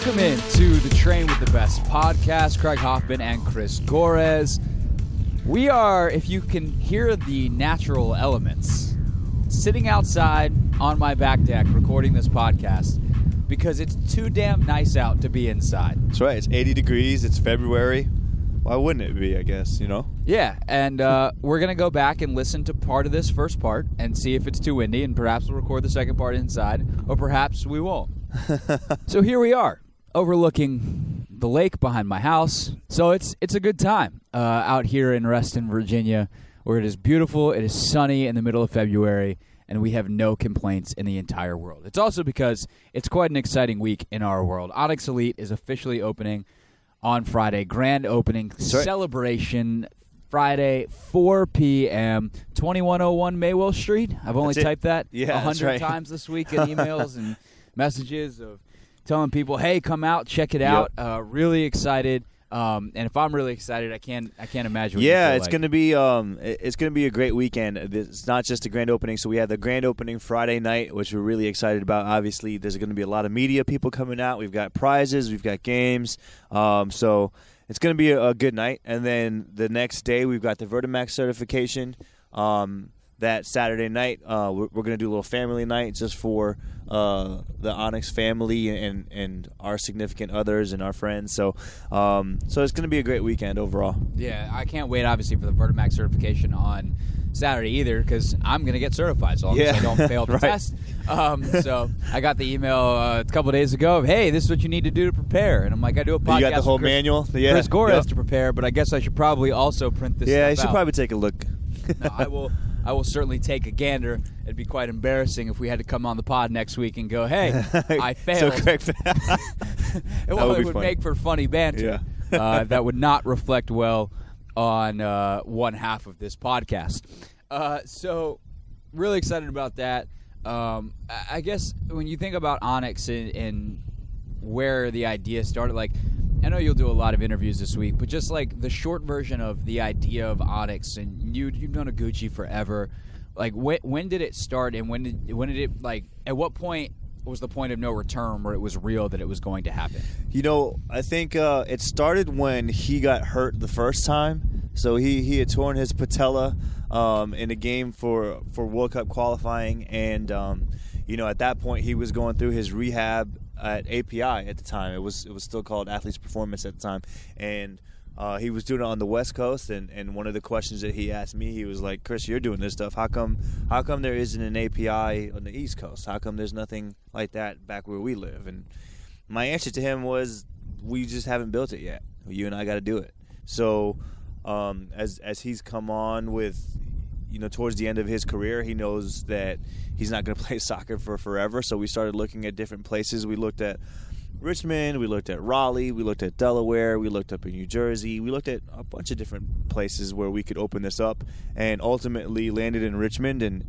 Welcome in to the Train with the Best podcast. Craig Hoffman and Chris Gorez. We are, if you can hear the natural elements, sitting outside on my back deck recording this podcast because it's too damn nice out to be inside. That's right. It's 80 degrees. It's February. Why wouldn't it be? I guess you know. Yeah, and uh, we're gonna go back and listen to part of this first part and see if it's too windy, and perhaps we'll record the second part inside, or perhaps we won't. so here we are, overlooking the lake behind my house. So it's it's a good time uh, out here in Reston, Virginia, where it is beautiful. It is sunny in the middle of February, and we have no complaints in the entire world. It's also because it's quite an exciting week in our world. Onyx Elite is officially opening on Friday. Grand opening right. celebration Friday, 4 p.m. 2101 Maywill Street. I've only That's it. typed that Yeah, a hundred right. times this week in emails and messages of telling people, "Hey, come out, check it out." Uh, really excited. Um, and if I'm really excited, I can't I can't imagine. What Yeah, it's like. going to be um, it's going to be a great weekend. It's not just a grand opening. So we have the grand opening Friday night, which we're really excited about. Obviously, there's going to be a lot of media people coming out. We've got prizes, we've got games. Um, so it's going to be a, a good night. And then the next day, we've got the Vertimax certification. Um, that Saturday night, uh, we're, we're going to do a little family night just for uh, the Onyx family and and our significant others and our friends. So, um, so it's going to be a great weekend overall. Yeah, I can't wait obviously for the Vertimax certification on Saturday either because I'm going to get certified so long as I don't fail the Right. test. Um, so I got the email uh, a couple days ago of, hey, this is what you need to do to prepare. And I'm like, I do a podcast You got the whole Chris, manual? Yeah. Chris Gorez Yep. to prepare, but I guess I should probably also print this Yeah, you stuff should out. probably take a look. No, I will. I will certainly take a gander. It'd be quite embarrassing if we had to come on the pod next week and go, "Hey, I failed." so correct. well, would it would funny. make for funny banter. uh, that would not reflect well on uh, one half of this podcast. Uh, so, really excited about that. Um, I- I guess when you think about Onyx and, and where the idea started, like I know you'll do a lot of interviews this week, but just like the short version of the idea of Onyx, and you you've known Oguchi forever. Like when when did it start, and when did when did it like at what point was the point of no return where it was real that it was going to happen? You know, I think uh, it started when he got hurt the first time. So he, he had torn his patella um, in a game for, for World Cup qualifying, and um, you know at that point he was going through his rehab at API at the time. It was it was still called Athletes Performance at the time, and uh, he was doing it on the West Coast. And, and one of the questions that he asked me, he was like, "Chris, you're doing this stuff. How come how come there isn't an API on the East Coast? How come there's nothing like that back where we live?" And my answer to him was, "We just haven't built it yet. You and I got to do it." So, um, as as he's come on with, you know, towards the end of his career, he knows that he's not going to play soccer for forever. So we started looking at different places. We looked at Richmond, we looked at Raleigh, we looked at Delaware, we looked up in New Jersey, we looked at a bunch of different places where we could open this up, and ultimately landed in Richmond. And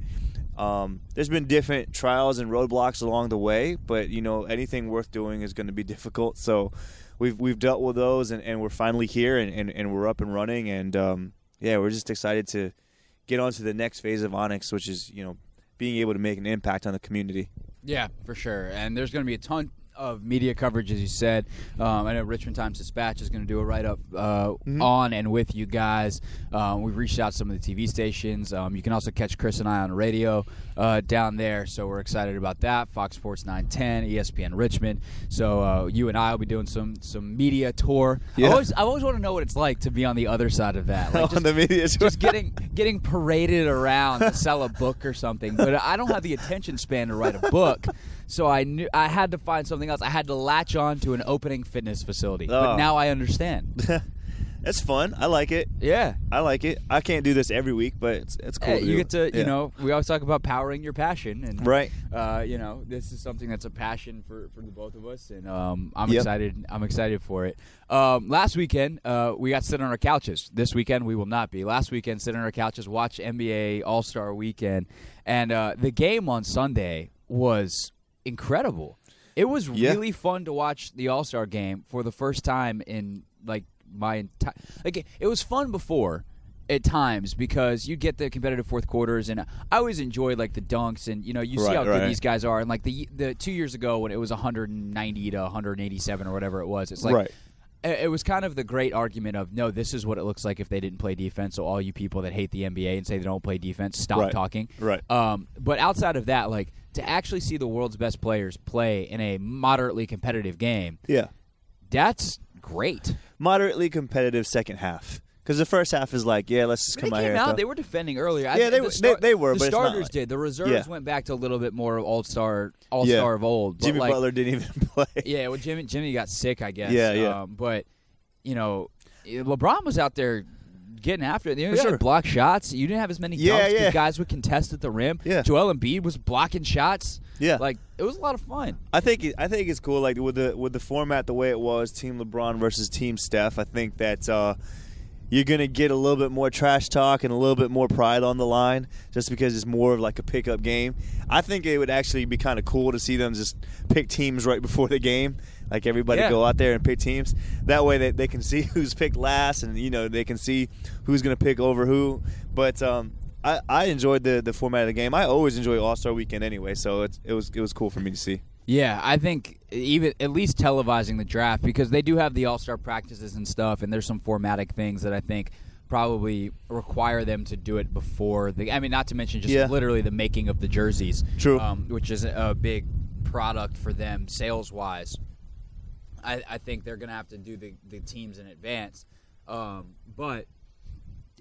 um, there's been different trials and roadblocks along the way, but you know anything worth doing is going to be difficult. So we've we've dealt with those, and, and we're finally here, and, and, and we're up and running, and um, yeah, we're just excited to get on to the next phase of Onyx, which is you know being able to make an impact on the community. Yeah, for sure. And there's going to be a ton of media coverage, as you said. Um, I know Richmond Times Dispatch is going to do a write up uh, on and with you guys. Um, we've reached out to some of the TV stations. Um, you can also catch Chris and I on radio uh, down there, so we're excited about that. Fox Sports 910, ESPN Richmond. So uh, you and I will be doing some some media tour. I always, I always want to know what it's like to be on the other side of that. Like on the media tour. just getting getting paraded around to sell a book or something. But I don't have the attention span to write a book, so I knew I had to find something else. I had to latch on to an opening fitness facility. But Oh. now I understand. That's fun. I like it. Yeah. I like it. I can't do this every week, but it's it's cool. Hey, you do get to, it. you Yeah. know, we always talk about powering your passion, and Right. uh, you know, this is something that's a passion for, for the both of us, and um, I'm Yep. excited. I'm excited for it. Um, last weekend, uh, we got to sit on our couches. This weekend, we will not be. Last weekend, sit on our couches, watch NBA All Star Weekend, and uh, the game on Sunday was incredible. It was Yeah. really fun to watch the All Star game for the first time in like my entire like it, was fun before at times because you get the competitive fourth quarters, and I always enjoyed like the dunks, and you know you see Right, how good these guys are, and like the the two years ago when it was 190 to 187 or whatever it was, it's like. Right. It was kind of the great argument of no, this is what it looks like if they didn't play defense. So all you people that hate the NBA and say they don't play defense, stop Right. talking. Right. Um, but outside of that, like to actually see the world's best players play in a moderately competitive game, Yeah. that's great. Moderately competitive second half. Because the first half is like, yeah, let's just They come out came here. out. They were defending earlier. Yeah, think they the were- star- they- they were, The but it's not starters like- did. The reserves Yeah. went back to a little bit more of all star, all star Yeah. of old. But Jimmy like, Butler didn't even play. Yeah, well, Jimmy Jimmy got sick, I guess. Yeah, yeah. Um, but you know, LeBron was out there getting after it. You know, you sure. block shots. You didn't have as many Yeah, dunks yeah. guys would contest at the rim. Yeah. Joel Embiid was blocking shots. Yeah. like it was a lot of fun. I think it, I think it's cool. Like with the with the format the way it was, Team LeBron versus Team Steph. I think that uh, you're gonna get a little bit more trash talk and a little bit more pride on the line, just because it's more of like a pickup game. I think it would actually be kind of cool to see them just pick teams right before the game. Like everybody Yeah. go out there and pick teams. That way they, they can see who's picked last, and you know they can see who's gonna pick over who. But um, I, I enjoyed the, the format of the game. I always enjoy All Star Weekend anyway, so it's, it was it was cool for me to see. Yeah, I think even at least televising the draft because they do have the All Star practices and stuff, and there's some formatic things that I think probably require them to do it before the. I mean, not to mention just Yeah. literally the making of the jerseys, True. um, which is a big product for them sales wise. I, I think they're going to have to do the, the teams in advance, um, but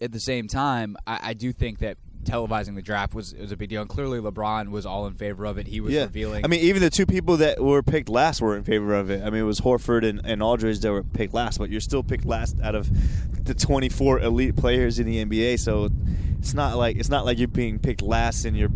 at the same time, I, I do think that televising the draft was was a big deal. And clearly, LeBron was all in favor of it. He was yeah. revealing. I mean, even the two people that were picked last were in favor of it. I mean, it was Horford and, and Aldridge that were picked last, but you're still picked last out of the 24 elite players in the NBA. So it's not like it's not like you're being picked last in your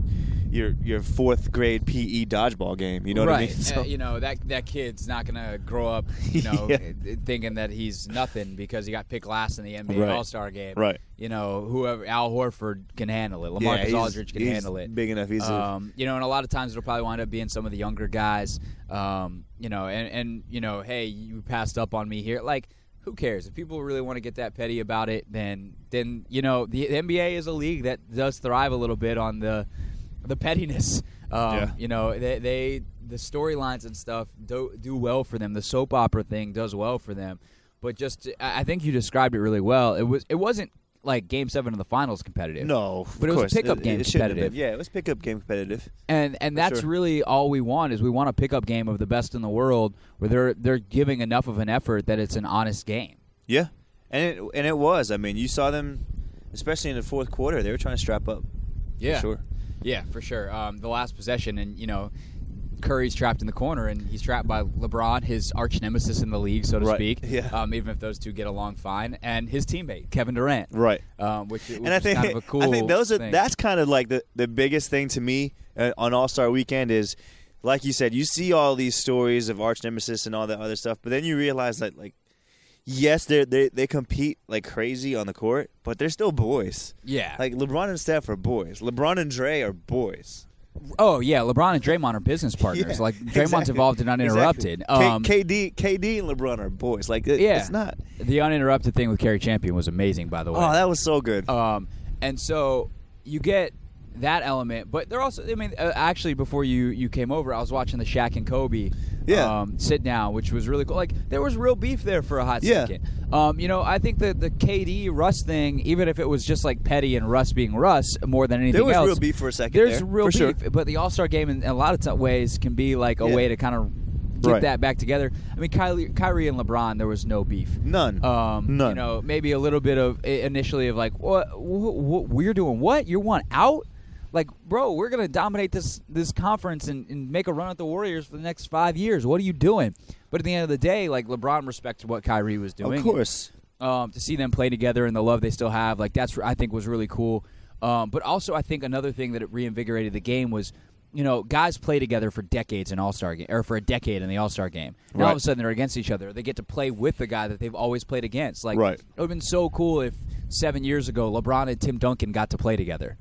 your your fourth grade PE dodgeball game. You know right. what I mean? So- Uh, you know that that kid's not gonna grow up, you know, Yeah. thinking that he's nothing because he got picked last in the NBA Right. All Star game. Right. You know, whoever Al Horford can handle it. Yeah, Lamarcus he's- Aldridge can handle it. Big enough. He's a- Um, you know, and a lot of times it'll probably wind up being some of the younger guys. Um, you know, and and you know, hey, you passed up on me here. Like, who cares? If people really want to get that petty about it, then then you know, the, the NBA is a league that does thrive a little bit on the the pettiness. Um, Yeah. You know, they, they the storylines and stuff do do well for them. The soap opera thing does well for them. But just, I think you described it really well. It was it wasn't like Game Seven of the Finals competitive. no, but it was pickup game it shouldn't competitive. Yeah, it was pickup game competitive. and and that's sure. really all we want is we want a pickup game of the best in the world where they're they're giving enough of an effort that it's an honest game. Yeah, and it and it was. I mean, you saw them, especially in the fourth quarter. They were trying to strap up. Yeah, sure. Yeah, for sure. Um, the last possession, and you know, Curry's trapped in the corner, and he's trapped by LeBron, his arch nemesis in the league, so to Right, speak. yeah. Um, even if those two get along fine, and his teammate Kevin Durant. Right. Um, which, which and I is think kind of a cool. I think those are thing. that's kind of like the the biggest thing to me uh, on All Star Weekend is, like you said, you see all these stories of arch nemesis and all that other stuff, but then you realize that like, yes, they they they compete like crazy on the court, but they're still boys. yeah. Like LeBron and Steph are boys. LeBron and Dre are boys. oh yeah, LeBron and Draymond are business partners. Yeah, like Draymond's exactly. involved and uninterrupted. Exactly. Um, K- KD KD and LeBron are boys. Like it, yeah, it's not. the uninterrupted thing with Carrie Champion was amazing, by the way. Oh, that was so good. Um, and so you get that element, but they're also. I mean, uh, actually, before you you came over, I was watching the Shaq and Kobe. Yeah. Um, sit down, which was really cool. Like there was real beef there for a hot Yeah. second. Um, you know, I think that the KD Russ thing, even if it was just like petty and Russ being Russ more than anything there was else, real beef for a second. there's there, real beef. Sure. But the All Star game, in, in a lot of t- ways, can be like a Yeah. way to kind of get Right. that back together. I mean, Kyrie, Kyrie and LeBron, there was no beef. None. Um, None. You know, maybe a little bit of initially of like, what, what, what we're doing? What you want out? Like, bro, we're gonna dominate this this conference and, and make a run at the Warriors for the next five years. What are you doing? But at the end of the day, like LeBron respected what Kyrie was doing. of course. Um, to see them play together and the love they still have, like that's I think was really cool. Um, but also, I think another thing that it reinvigorated the game was, you know, guys play together for decades in All Star game or for a decade in the All Star game. Now all of a sudden they're against each other. They get to play with the guy that they've always played against. Like Right. it would have been so cool if seven years ago LeBron and Tim Duncan got to play together.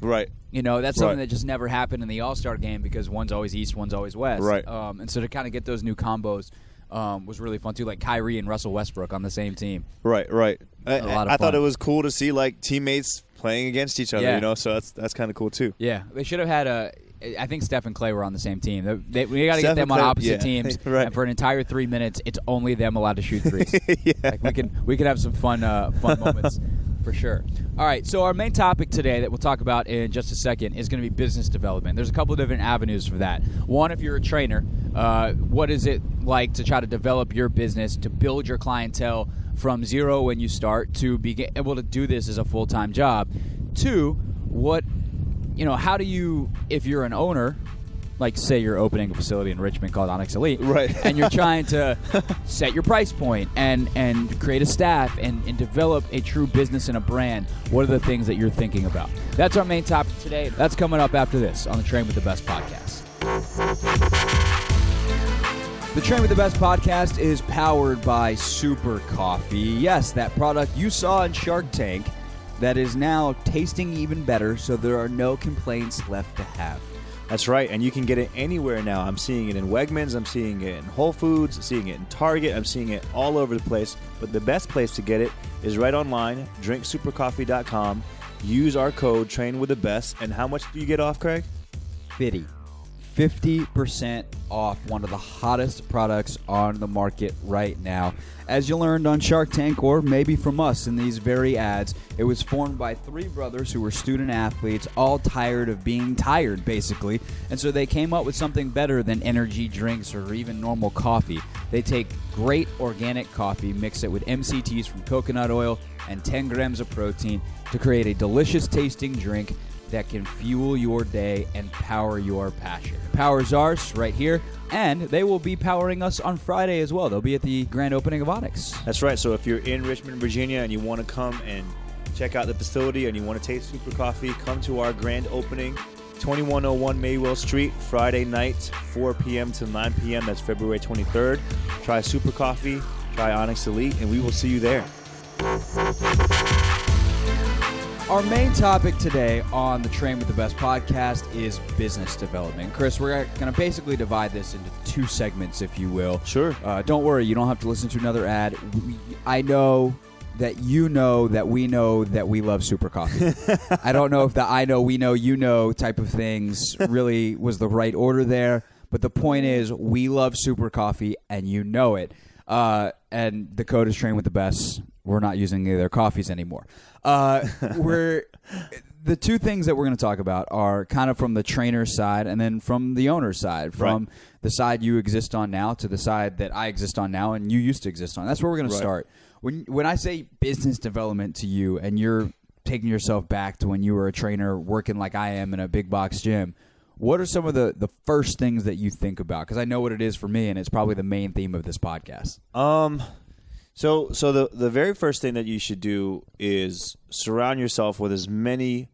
Right. You know, that's something Right. that just never happened in the All Star game because one's always East, one's always West. Right. Um, and so to kind of get those new combos um, was really fun too. Like Kyrie and Russell Westbrook on the same team. Right, right. I, lot of I thought it was cool to see like teammates playing against each other. Yeah. You know, so that's that's kind of cool too. Yeah, they should have had a. I think Steph and Clay were on the same team. They, they, we got to get them on opposite yeah, teams, right. and for an entire three minutes, it's only them allowed to shoot threes. yeah. like we can we can have some fun uh, fun moments for sure. All right, so our main topic today that we'll talk about in just a second is going to be business development. There's a couple of different avenues for that. One, if you're a trainer, uh, what is it like to try to develop your business to build your clientele from zero when you start to be able to do this as a full time job? Two, what you know, how do you if you're an owner like say you're opening a facility in Richmond called Onyx Elite, Right. And you're trying to set your price point and and create a staff and, and develop a true business and a brand. What are the things that you're thinking about? That's our main topic today. That's coming up after this on the Train with the Best podcast. The Train with the Best podcast is powered by Super Coffee. Yes, that product you saw in Shark Tank that is now tasting even better, so there are no complaints left to have. That's right, and you can get it anywhere now. I'm seeing it in Wegmans, I'm seeing it in Whole Foods, seeing it in Target, I'm seeing it all over the place. But the best place to get it is right online, drinksupercoffee.com. Use our code Train with the Best, and how much do you get off, Craig? Fitty. 50% off one of the hottest products on the market right now. As you learned on Shark Tank, or maybe from us in these very ads, it was formed by three brothers who were student athletes, all tired of being tired, basically. And so they came up with something better than energy drinks or even normal coffee. They take great organic coffee, mix it with MCTs from coconut oil, and 10 grams of protein to create a delicious tasting drink that can fuel your day and power your passion. Power's ours right here, and they will be powering us on Friday as well. They'll be at the grand opening of Onyx. That's right. So if you're in Richmond, Virginia, and you want to come and check out the facility and you want to taste Super Coffee, come to our grand opening, 2101 Maywill Street, Friday night, 4 p.m. to 9 p.m. That's February 23rd. Try Super Coffee, try Onyx Elite, and we will see you there. Our main topic today on the Train with the Best podcast is business development. Chris, we're going to basically divide this into two segments, if you will. Sure. Uh, don't worry, you don't have to listen to another ad. We, I know that you know that we know that we love Super Coffee. I don't know if the I know, we know, you know type of things really was the right order there, but the point is we love Super Coffee and you know it. Uh, and the code is train with the best. We're not using any of their coffees anymore. Uh, we're the two things that we're going to talk about are kind of from the trainer's side and then from the owner's side, from Right. the side you exist on now to the side that I exist on now and you used to exist on. That's where we're going to start. When when I say business development to you and you're taking yourself back to when you were a trainer working like I am in a big box gym, what are some of the, the first things that you think about? Because I know what it is for me, and it's probably the main theme of this podcast. Um, so so the the very first thing that you should do is surround yourself with as many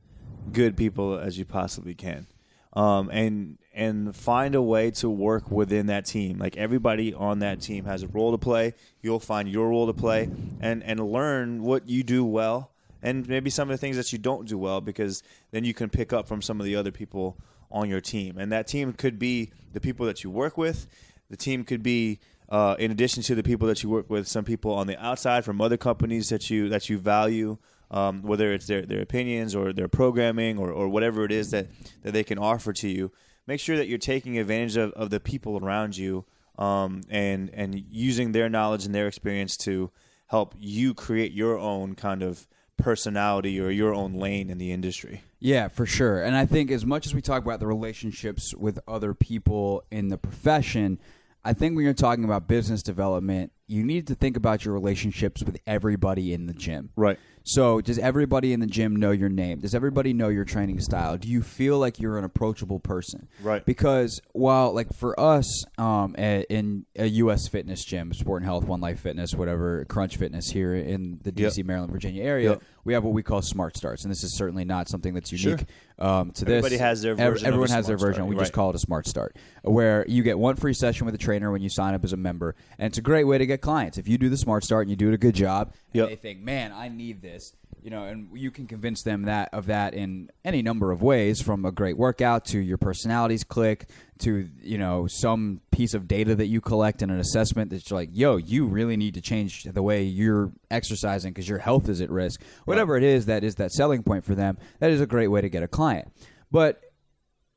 good people as you possibly can, um, and and find a way to work within that team. Like everybody on that team has a role to play. You'll find your role to play, and and learn what you do well, and maybe some of the things that you don't do well, because then you can pick up from some of the other people on your team. And that team could be the people that you work with. The team could be uh, in addition to the people that you work with, some people on the outside from other companies that you that you value, um, whether it's their, their opinions or their programming or, or whatever it is that, that they can offer to you. Make sure that you're taking advantage of, of the people around you um, and and using their knowledge and their experience to help you create your own kind of personality or your own lane in the industry. Yeah, for sure. And I think as much as we talk about the relationships with other people in the profession, I think when you're talking about business development, you need to think about your relationships with everybody in the gym. Right. So, does everybody in the gym know your name? Does everybody know your training style? Do you feel like you're an approachable person? Right. Because while, like for us, um, a- in a U.S. fitness gym, Sport and Health, One Life Fitness, whatever, Crunch Fitness here in the D.C., Maryland, Virginia area, Yep. we have what we call Smart Starts, and this is certainly not something that's Sure. unique um, to this. Everybody has their version everyone has their version. Start, We right. just call it a Smart Start, where you get one free session with a trainer when you sign up as a member, and it's a great way to get clients. If you do the Smart Start and you do it a good job, and Yep. they think, "Man, I need this," you know, and you can convince them that of that in any number of ways, from a great workout to your personalities click to you know some piece of data that you collect in an assessment that's like, yo, you really need to change the way you're exercising because your health is at risk. Whatever it is that is that selling point for them, that is a great way to get a client. But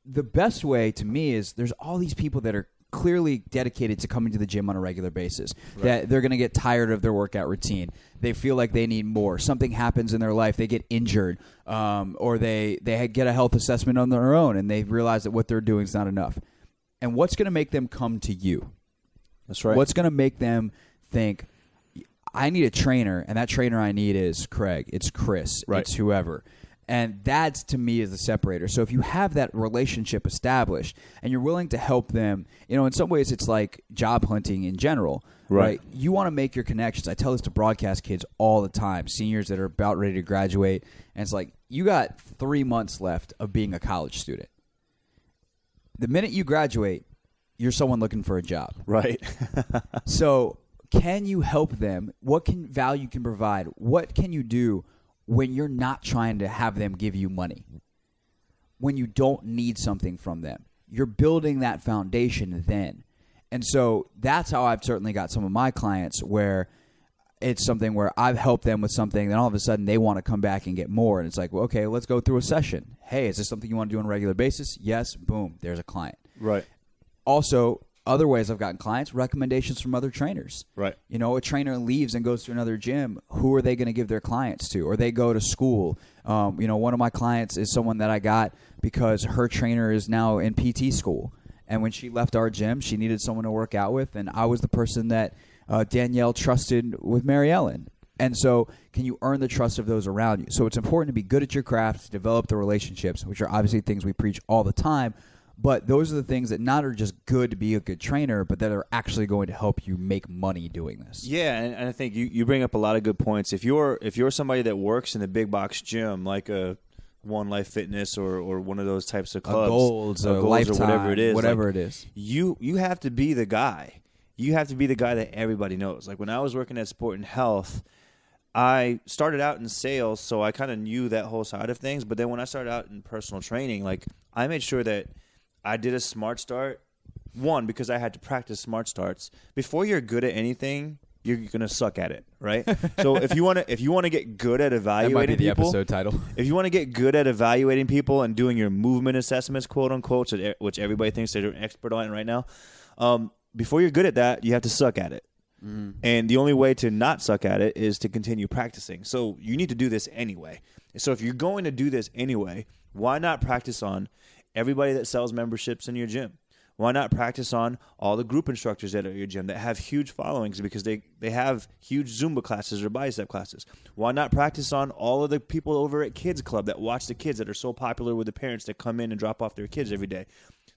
the best way to me is there's all these people that are clearly dedicated to coming to the gym on a regular basis. That they're going to get tired of their workout routine. They feel like they need more. Something happens in their life. They get injured, um, or they they get a health assessment on their own, and they realize that what they're doing is not enough. And what's going to make them come to you? That's right. What's going to make them think, I need a trainer, and that trainer I need is Craig, it's Chris, Right. it's whoever. And that to me is the separator. So if you have that relationship established and you're willing to help them, you know, in some ways it's like job hunting in general, Right. right? You want to make your connections. I tell this to broadcast kids all the time, seniors that are about ready to graduate. And it's like, you got three months left of being a college student. The minute you graduate, you're someone looking for a job. right. So, can you help them? What can value you can provide? What can you do when you're not trying to have them give you money? When you don't need something from them. You're building that foundation then. And so that's how I've certainly got some of my clients where it's something where I've helped them with something, then all of a sudden they want to come back and get more. And it's like, well, okay, let's go through a session. Hey, is this something you want to do on a regular basis? Yes. Boom. There's a client right. also other ways I've gotten clients recommendations from other trainers. Right. You know, a trainer leaves and goes to another gym. Who are they going to give their clients to? Or they go to school. Um, you know, one of my clients is someone that I got because her trainer is now in PT school. And when she left our gym, she needed someone to work out with, and I was the person that uh, Danielle trusted with Mary Ellen. And so, can you earn the trust of those around you? So, it's important to be good at your craft, develop the relationships, which are obviously things we preach all the time. But those are the things that not are just good to be a good trainer, but that are actually going to help you make money doing this. Yeah, and, and I think you, you bring up a lot of good points. If you're if you're somebody that works in the big box gym, like a One Life Fitness or, or one of those types of A clubs, Golds, or a Golds lifetime, or whatever it is, whatever like, it is. you you have to be the guy. You have to be the guy that everybody knows. Like when I was working at Sport and Health, I started out in sales, so I kind of knew that whole side of things. But then when I started out in personal training, like I made sure that I did a smart start. One, because I had to practice smart starts. Before you're good at anything, you're gonna suck at it, right? so if you want to, if you want to get good at That evaluating might be the people, episode title. if you want to get good at evaluating people and doing your movement assessments, quote unquote, which everybody thinks they're an expert on right now, um, before you're good at that, you have to suck at it. And the only way to not suck at it is to continue practicing. So you need to do this anyway. So if you're going to do this anyway, why not practice on everybody that sells memberships in your gym? Why not practice on all the group instructors that are at your gym that have huge followings because they, they have huge Zumba classes or bicep classes? Why not practice on all of the people over at Kids Club that watch the kids that are so popular with the parents that come in and drop off their kids every day?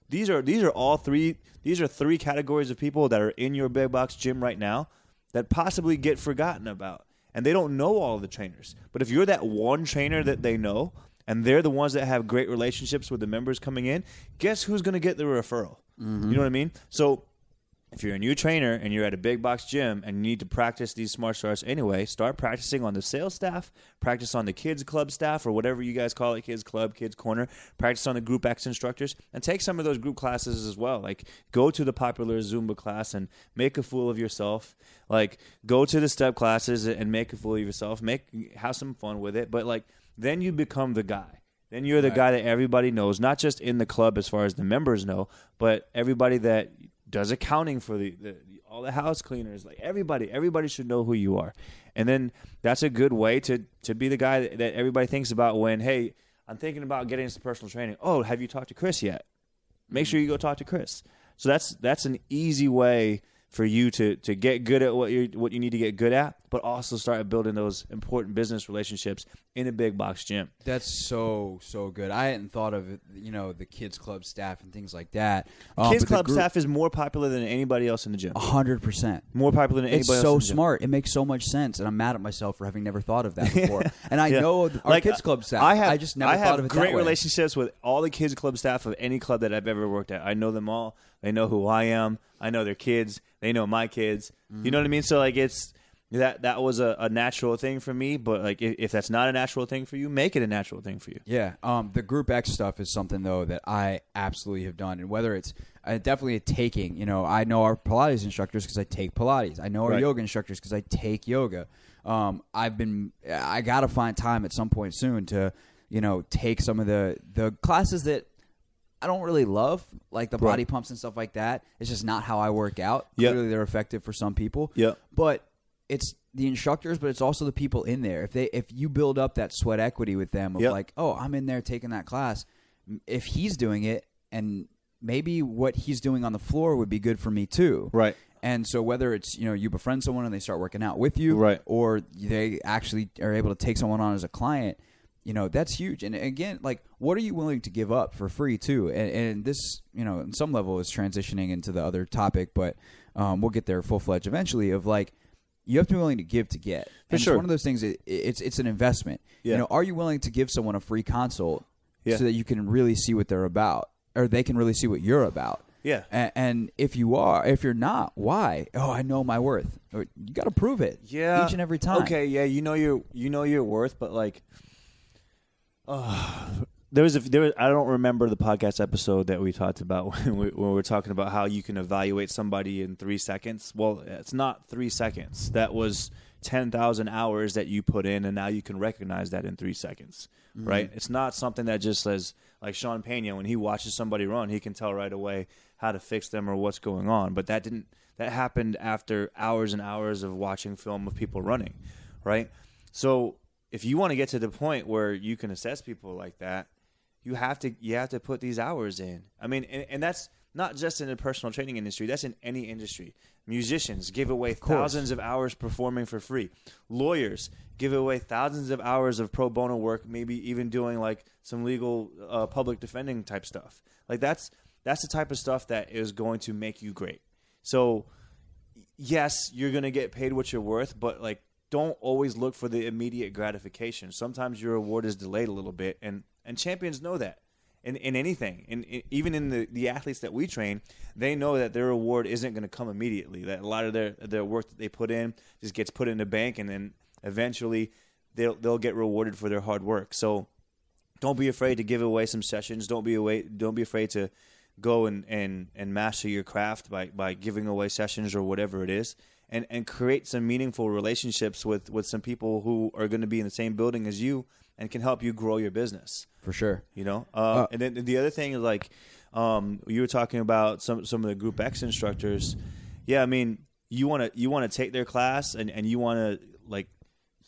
These are these are all three these are three categories of people that are in your big box gym right now that possibly get forgotten about. And they don't know all the trainers. But if you're that one trainer that they know and they're the ones that have great relationships with the members coming in, guess who's going to get the referral? Mm-hmm. You know what I mean? So if you're a new trainer and you're at a big box gym and you need to practice these smart starts anyway, start practicing on the sales staff, practice on the kids club staff or whatever you guys call it, kids club, kids corner, practice on the group X instructors and take some of those group classes as well. Like go to the popular Zumba class and make a fool of yourself. Like go to the step classes and make a fool of yourself. Make have some fun with it, but like then you become the guy. Then you're the Right. guy that everybody knows, not just in the club as far as the members know, but everybody that does accounting for the, the, all the house cleaners. Like everybody, everybody should know who you are, and then that's a good way to to be the guy that, that everybody thinks about when hey, I'm thinking about getting into personal training. Oh, have you talked to Chris yet? Make sure mm-hmm. you go talk to Chris. So that's that's an easy way for you to to get good at what you what you need to get good at, but also start building those important business relationships in a big box gym. That's so so good. I hadn't thought of you know the kids club staff and things like that. Um, Kids club group- staff is more popular than anybody else in the gym. a hundred percent. More popular than It's anybody so the gym. smart. It makes so much sense, and I'm mad at myself for having never thought of that before. And I Yeah. know our kids club staff. I have I just never I thought have of it great relationships with all the kids club staff of any club that I've ever worked at. I know them all. They know who I am. I know their kids. They know my kids. You know what I mean? So like it's that that was a, a natural thing for me. But like, if, if that's not a natural thing for you, make it a natural thing for you. Yeah, um, the group X stuff is something though that I absolutely have done, and whether it's uh, definitely a taking. You know, I know our Pilates instructors because I take Pilates. I know our Right. yoga instructors because I take yoga. Um, I've been I got to find time at some point soon to you know take some of the the classes that I don't really love, like the body Right. pumps and stuff like that. It's just not how I work out. Yep. Clearly, they're effective for some people. Yep. But it's the instructors, but it's also the people in there. If they if you build up that sweat equity with them of Yep. like, oh, I'm in there taking that class. If he's doing it, and maybe what he's doing on the floor would be good for me too. Right. And so whether it's you know you befriend someone and they start working out with you, Right. or they actually are able to take someone on as a client, you know that's huge. And again, like what are you willing to give up for free too? And, and this, you know, in some level is transitioning into the other topic, but um, we'll get there full fledged eventually. Of like you have to be willing to give to get. For and sure. It's one of those things. It, it's it's an investment. Yeah. You know, are you willing to give someone a free consult Yeah. so that you can really see what they're about, or they can really see what you're about? Yeah. And, and if you are, if you're not, why? Oh, I know my worth. Or, You got to prove it. Yeah. Each and every time. Okay, yeah, you know your you know your worth, but like, uh, there was a there was, I don't remember the podcast episode that we talked about when we, when we were talking about how you can evaluate somebody in three seconds. Well, it's not three seconds. That was ten thousand hours that you put in, and now you can recognize that in three seconds, right? It's not something that just says like Sean Pena when he watches somebody run, he can tell right away how to fix them or what's going on. But that didn't that happened after hours and hours of watching film of people running, right? So if you want to get to the point where you can assess people like that, you have to you have to put these hours in. I mean, and, and that's not just in the personal training industry. That's in any industry. Musicians give away course. thousands of hours performing for free. Lawyers give away thousands of hours of pro bono work, maybe even doing like some legal uh, public defending type stuff. Like that's that's the type of stuff that is going to make you great. So yes, you're going to get paid what you're worth, but like don't always look for the immediate gratification. Sometimes your reward is delayed a little bit and and champions know that. In, in anything, in, in even in the, the athletes that we train, they know that their reward isn't going to come immediately. That a lot of their their work that they put in just gets put in the bank, and then eventually they'll they'll get rewarded for their hard work. So don't be afraid to give away some sessions. Don't be away. Don't be afraid to go and, and, and master your craft by, by giving away sessions or whatever it is, and, and create some meaningful relationships with, with some people who are going to be in the same building as you and can help you grow your business. For sure. You know, uh, Uh, and then the other thing is like um, you were talking about some some of the Group X instructors. Yeah, I mean, you want to you want to take their class and, and you want to like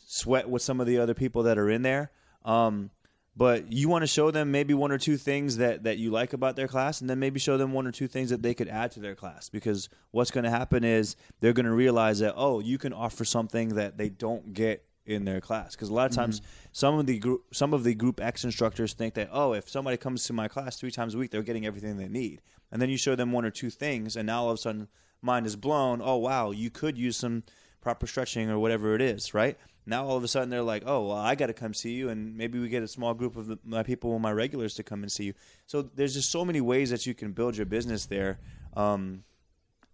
sweat with some of the other people that are in there. Um, but you want to show them maybe one or two things that, that you like about their class, and then maybe show them one or two things that they could add to their class. Because what's going to happen is they're going to realize that oh, you can offer something that they don't get in their class. Because a lot of mm-hmm. times, some of the group some of the group X instructors think that oh, if somebody comes to my class three times a week, they're getting everything they need. And then you show them one or two things, and now all of a sudden, mind is blown. Oh wow, you could use some proper stretching or whatever it is, right? Now all of a sudden they're like, oh, well, I got to come see you, and maybe we get a small group of the, my people, my regulars, to come and see you. So there's just so many ways that you can build your business there, um,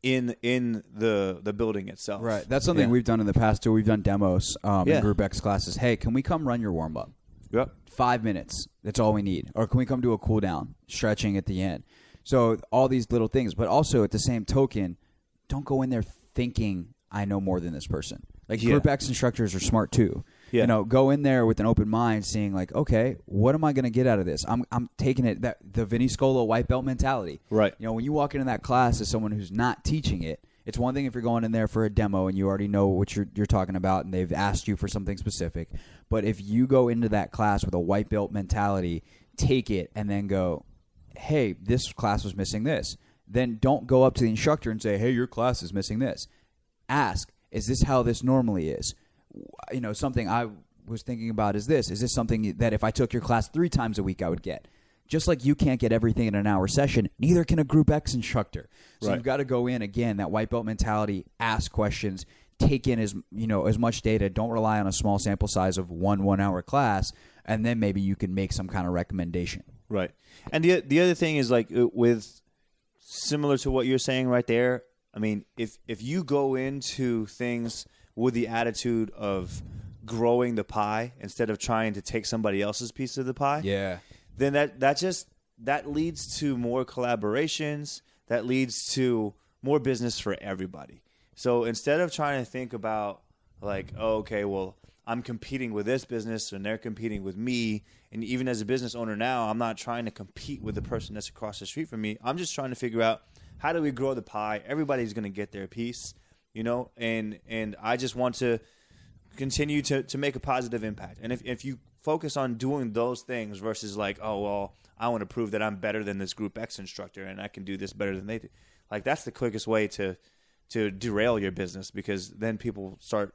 in in the the building itself. Right. That's something Yeah. we've done in the past too. We've done demos um, Yeah. in Group X classes. Hey, can we come run your warm up? Yep. Five minutes. That's all we need. Or can we come do a cool down, stretching at the end? So all these little things, but also at the same token, don't go in there thinking I know more than this person. Like Yeah. Group X instructors are smart too. Yeah. You know, go in there with an open mind, seeing like, okay, what am I going to get out of this? I'm I'm taking it that the Vinny Scola white belt mentality. Right. You know, when you walk into that class as someone who's not teaching it, it's one thing if you're going in there for a demo and you already know what you're you're talking about and they've asked you for something specific. But if you go into that class with a white belt mentality, take it and then go, "Hey, this class was missing this." Then don't go up to the instructor and say, "Hey, your class is missing this." Ask, "Is this how this normally is?" You know, something I was thinking about is this: Is this something that if I took your class 3 times a week I would get? Just like you can't get everything in an hour session, neither can a group X instructor. So Right. you've got to go in again that white belt mentality, ask questions, take in as you know as much data. Don't rely on a small sample size of one one hour class, and then maybe you can make some kind of recommendation. Right. And the the other thing is like uh, with similar to what you're saying right there. I mean, if if you go into things with the attitude of growing the pie instead of trying to take somebody else's piece of the pie, Yeah. then that that just that leads to more collaborations. That leads to more business for everybody. So instead of trying to think about like, oh, okay, well, I'm competing with this business and they're competing with me, and even as a business owner now, I'm not trying to compete with the person that's across the street from me. I'm just trying to figure out how do we grow the pie. Everybody's going to get their piece, you know, and and I just want to continue to, to make a positive impact. And if, if you focus on doing those things versus like, oh, well, I want to prove that I'm better than this group X instructor and I can do this better than they do. Like that's the quickest way to to derail your business because then people start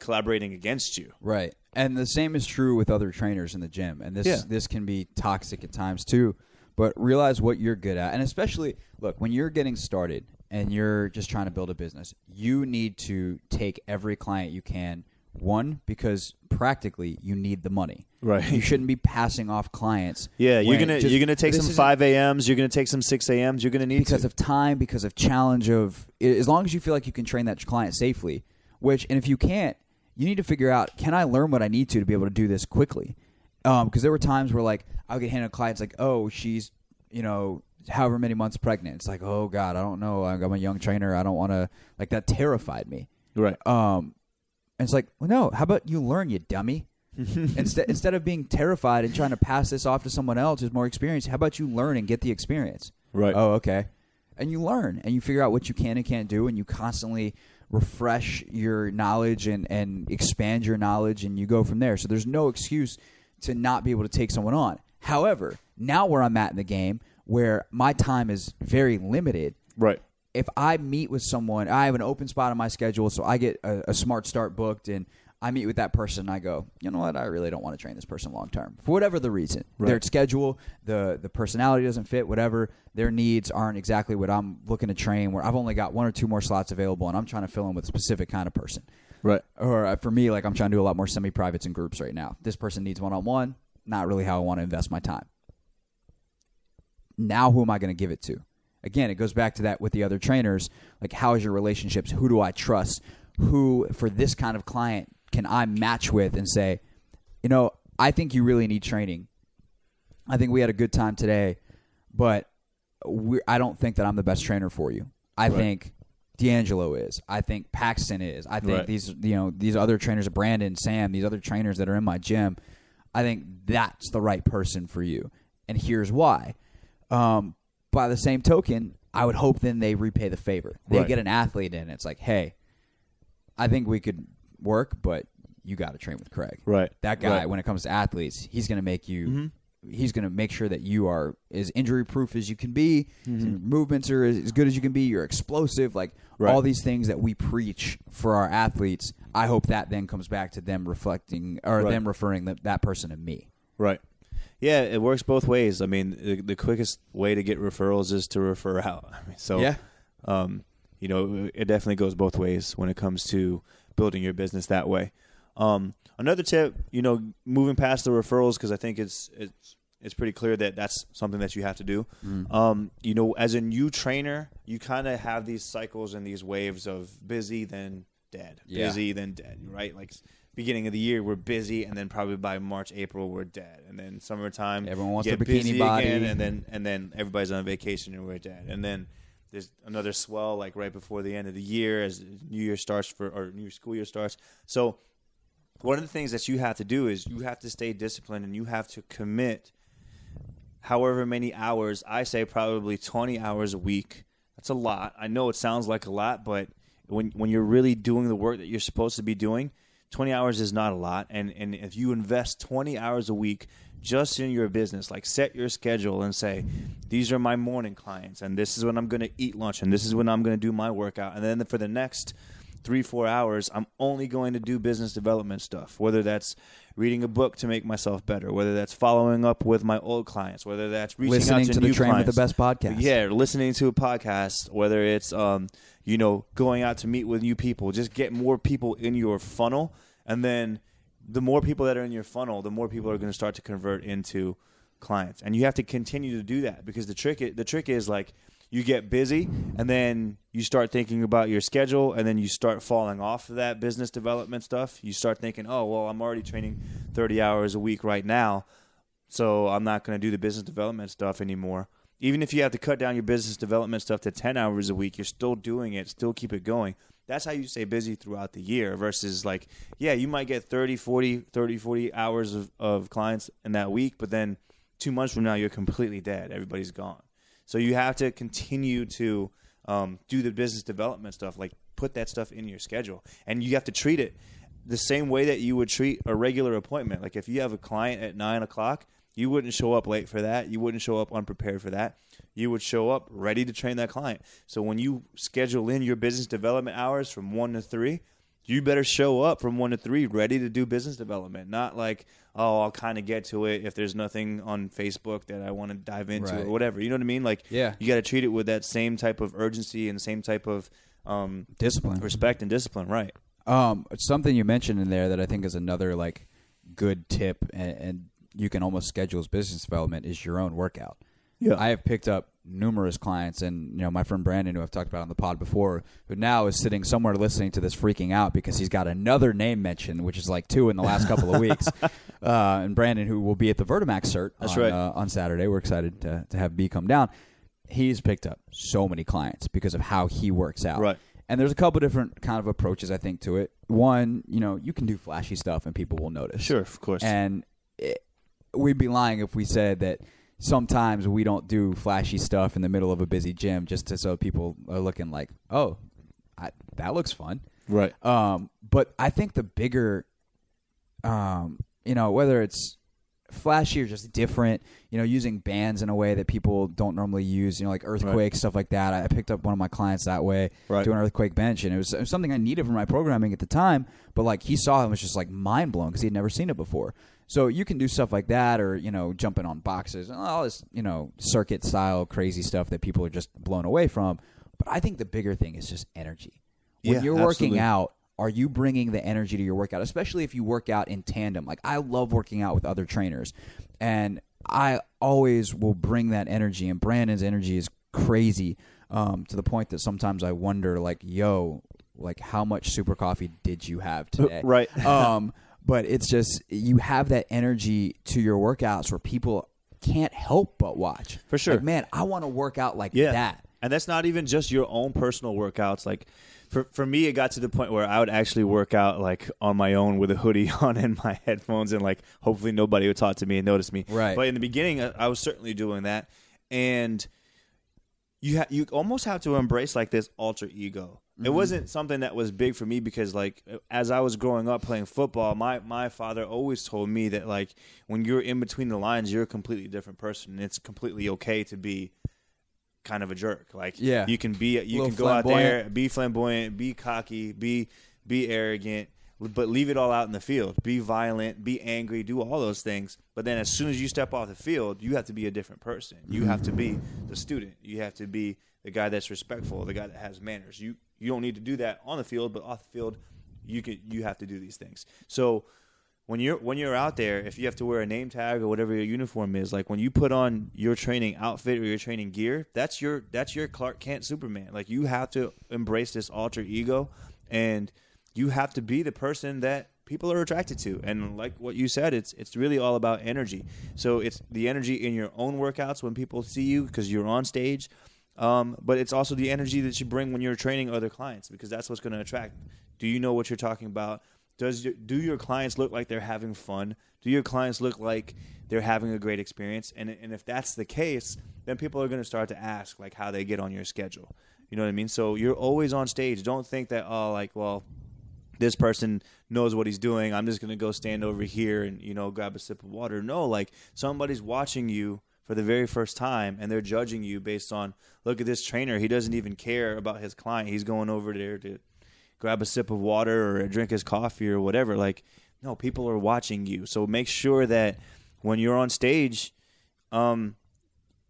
collaborating against you. Right. And the same is true with other trainers in the gym. And this Yeah. this can be toxic at times too. But realize what you're good at. And especially look, when you're getting started and you're just trying to build a business, you need to take every client you can. One, because practically you need the money. Right. You shouldn't be passing off clients. Yeah, you're gonna just- you're gonna take some five a.m.s. You're gonna take some six a.m.s. You're gonna need because to. of time, because of challenge of as long as you feel like you can train that client safely. Which, and if you can't, you need to figure out: can I learn what I need to to be able to do this quickly? Because there were times where like I'll get handed clients like, oh, she's you know however many months pregnant. It's like, oh God, I don't know. I'm a young trainer. I don't want to like that. Terrified me. right. Um, and it's like, well, no. How about you learn, you dummy? instead instead of being terrified and trying to pass this off to someone else who's more experienced, how about you learn and get the experience? Right. Oh, okay. And you learn and you figure out what you can and can't do, and you constantly refresh your knowledge and and expand your knowledge, and you go from there. So there's no excuse to not be able to take someone on. However, now where I'm at in the game, where my time is very limited, Right. if I meet with someone, I have an open spot on my schedule, so I get a, a smart start booked, and I meet with that person, and I go, you know what, I really don't want to train this person long term for whatever the reason. Right. Their schedule, the the personality doesn't fit, whatever. Their needs aren't exactly what I'm looking to train. Where I've only got one or two more slots available, and I'm trying to fill in with a specific kind of person. Right. Or uh, for me, like I'm trying to do a lot more semi privates and groups right now. This person needs one on one. Not really how I want to invest my time. Now, who am I going to give it to? Again, it goes back to that with the other trainers. Like, how is your relationships? Who do I trust? Who, for this kind of client, can I match with and say, you know, I think you really need training. I think we had a good time today, but we I don't think that I'm the best trainer for you. I Right. think D'Angelo is. I think Paxton is. I think Right. these you know these other trainers, Brandon, Sam, these other trainers that are in my gym. I think that's the right person for you, and here's why. Um, by the same token, I would hope then they repay the favor. They Right. get an athlete in. It's like, hey, I think we could work, but you got to train with Craig. Right. That guy, Right. Mm-hmm. when it comes to athletes, he's going to make you. He's going to make sure that you are as injury proof as you can be. Your movements are as, as good as you can be. You're explosive. Like Mm-hmm. Right. all these things that we preach for our athletes. I hope that then comes back to them reflecting or Right. them referring that that person to me. Right. Yeah, it works both ways. I mean, the, the quickest way to get referrals is to refer out. I mean, so Yeah. um, you know, it definitely goes both ways when it comes to building your business that way. Um, another tip, you know, moving past the referrals because I think it's it's it's pretty clear that that's something that you have to do. Mm. Um, you know, as a new trainer, you kind of have these cycles and these waves of busy then dead, Yeah. busy then dead, right? Like beginning of the year we're busy, and then probably by March, April we're dead, and then summertime Everyone wants get their bikini busy body. again, and then and then everybody's on vacation and we're dead, and then there's another swell like right before the end of the year as New Year starts for or New School Year starts. So one of the things that you have to do is you have to stay disciplined and you have to commit however many hours i say probably 20 hours a week. That's a lot. I know it sounds like a lot but when when you're really doing the work that you're supposed to be doing 20 hours is not a lot. And and if you invest 20 hours a week just in your business like set your schedule and say these are my morning clients and this is when i'm going to eat lunch and this is when i'm going to do my workout. And then for the next three four hours i'm only going to do business development stuff whether that's reading a book to make myself better whether that's following up with my old clients whether that's reaching Listening out to, to the Train with the. Best podcast. yeah listening to a podcast whether it's um you know going out to meet with new people just get more people in your funnel and then the more people that are in your funnel the more people are going to start to convert into clients and you have to continue to do that because the trick the trick is like you get busy and then you start thinking about your schedule and then you start falling off of that business development stuff. You start thinking, "Oh, well, I'm already training 30 hours a week right now, so I'm not going to do the business development stuff anymore." Even if you have to cut down your business development stuff to 10 hours a week, you're still doing it, still keep it going. That's how you stay busy throughout the year versus like, yeah, you might get 30, 40, 30, 40 hours of, of clients in that week, but then two months from now, you're completely dead. Everybody's gone. So you have to continue to um, do the business development stuff, like put that stuff in your schedule, and you have to treat it the same way that you would treat a regular appointment. Like if you have a client at nine o'clock, you wouldn't show up late for that. You wouldn't show up unprepared for that. You would show up ready to train that client. So when you schedule in your business development hours from one to three, you better show up from one to three ready to do business development. Not like, oh, I'll kind of get to it if there's nothing on Facebook that I want to dive into Right. or whatever. You know what I mean? Like, Yeah. you got to treat it with that same type of urgency and same type of um, Discipline. respect and discipline. Right. Um, something you mentioned in there that I think is another like good tip, and, and you can almost schedule as business development is your own workout. Yeah. I have picked up numerous clients, and you know my friend Brandon, who I've talked about on the pod before, who now is sitting somewhere listening to this, freaking out because he's got another name mentioned, which is like two in the last couple of weeks. Uh, and Brandon, who will be at the Vertimax cert That's on, right. uh, on Saturday, we're excited to, to have B come down. He's picked up so many clients because of how he works out. Right. And there's a couple different kind of approaches I think to it. One, you know, you can do flashy stuff and people will notice. Sure, of course. And it, we'd be lying if we said that sometimes we don't do flashy stuff in the middle of a busy gym just to so people are looking like, oh, I, that looks fun. right. Um, but I think the bigger, um, you know, whether it's flashy or just different, you know, using bands in a way that people don't normally use, you know, like earthquake stuff like that. I picked up one of my clients that way, Right. doing earthquake bench, and it was, it was something I needed for my programming at the time. But like he saw it and was just like mind blown because he had never seen it before. So you can do stuff like that, or you know, jumping on boxes and all this, you know, circuit style crazy stuff that people are just blown away from. But I think the bigger thing is just energy. When Yeah, you're working absolutely. out, are you bringing the energy to your workout? Especially if you work out in tandem. Like I love working out with other trainers, and I always will bring that energy. And Brandon's energy is crazy um, to the point that sometimes I wonder, like, yo, like how much super coffee did you have today? Right. um, but it's just you have that energy to your workouts where people can't help but watch. For sure. Like, man, I want to work out like yeah. that. And that's not even just your own personal workouts. Like for for me, it got to the point where I would actually work out like on my own with a hoodie on and my headphones, and like hopefully nobody would talk to me and notice me. Right. But in the beginning, I, I was certainly doing that, and you ha- you almost have to embrace like this alter ego. It mm-hmm. wasn't something that was big for me because like as I was growing up playing football, my my father always told me that like when you're in between the lines, you're a completely different person, and it's completely okay to be kind of a jerk. Like Yeah. you can be you can go out there, be flamboyant, be cocky, be be arrogant, but leave it all out in the field. Be violent, be angry, do all those things. But then as soon as you step off the field, you have to be a different person. You have to be the student. You have to be the guy that's respectful, the guy that has manners. You you don't need to do that on the field, but off the field, you can you have to do these things. So when you're when you're out there, if you have to wear a name tag or whatever your uniform is, like when you put on your training outfit or your training gear, that's your that's your Clark Kent Superman. Like you have to embrace this alter ego, and you have to be the person that people are attracted to. And like what you said, it's it's really all about energy. So it's the energy in your own workouts when people see you because you're on stage. Um, but it's also the energy that you bring when you're training other clients because that's what's going to attract. Do you know what you're talking about? Does your, do your clients look like they're having fun? Do your clients look like they're having a great experience? And and if that's the case, then people are going to start to ask like how they get on your schedule. You know what I mean? So you're always on stage. Don't think that oh like well this person knows what he's doing. I'm just going to go stand over here and you know grab a sip of water. No, like somebody's watching you for the very first time and they're judging you based on look at this trainer. He doesn't even care about his client. He's going over there to grab a sip of water or drink his coffee or whatever. Like no, people are watching you. So make sure that when you're on stage, um,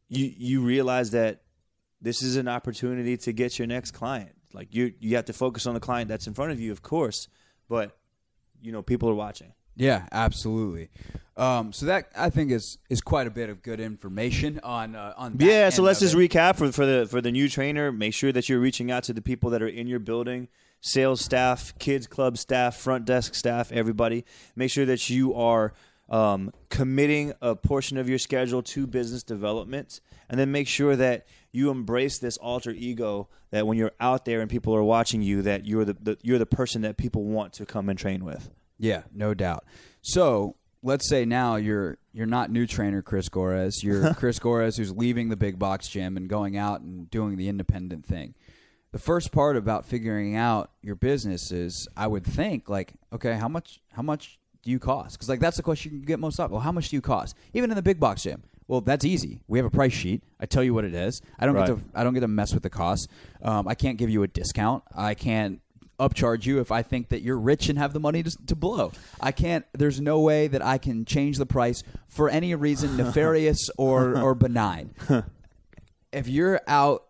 you you realize that this is an opportunity to get your next client. Like you you have to focus on the client that's in front of you, of course, but you know people are watching. Yeah, absolutely. Um, so that I think is is quite a bit of good information on uh, on. That Yeah, so let's just it. recap for for the for the new trainer. Make sure that you're reaching out to the people that are in your building, sales staff, kids club staff, front desk staff, everybody. Make sure that you are um, committing a portion of your schedule to business development, and then make sure that you embrace this alter ego. That when you're out there and people are watching you, that you're the, the you're the person that people want to come and train with. Yeah, no doubt. So let's say now you're you're not new trainer Chris Gores. You're Chris Gores who's leaving the big box gym and going out and doing the independent thing. The first part about figuring out your business is, I would think, like, okay, how much how much do you cost? Because like that's the question you get most often. Well, how much do you cost? Even in the big box gym. Well, that's easy. We have a price sheet. I tell you what it is. I don't Right. get to I don't get to mess with the cost. Um, I can't give you a discount. I can't upcharge you if I think that you're rich and have the money to, to blow. I can't. There's no way that I can change the price for any reason nefarious or or benign. if you're out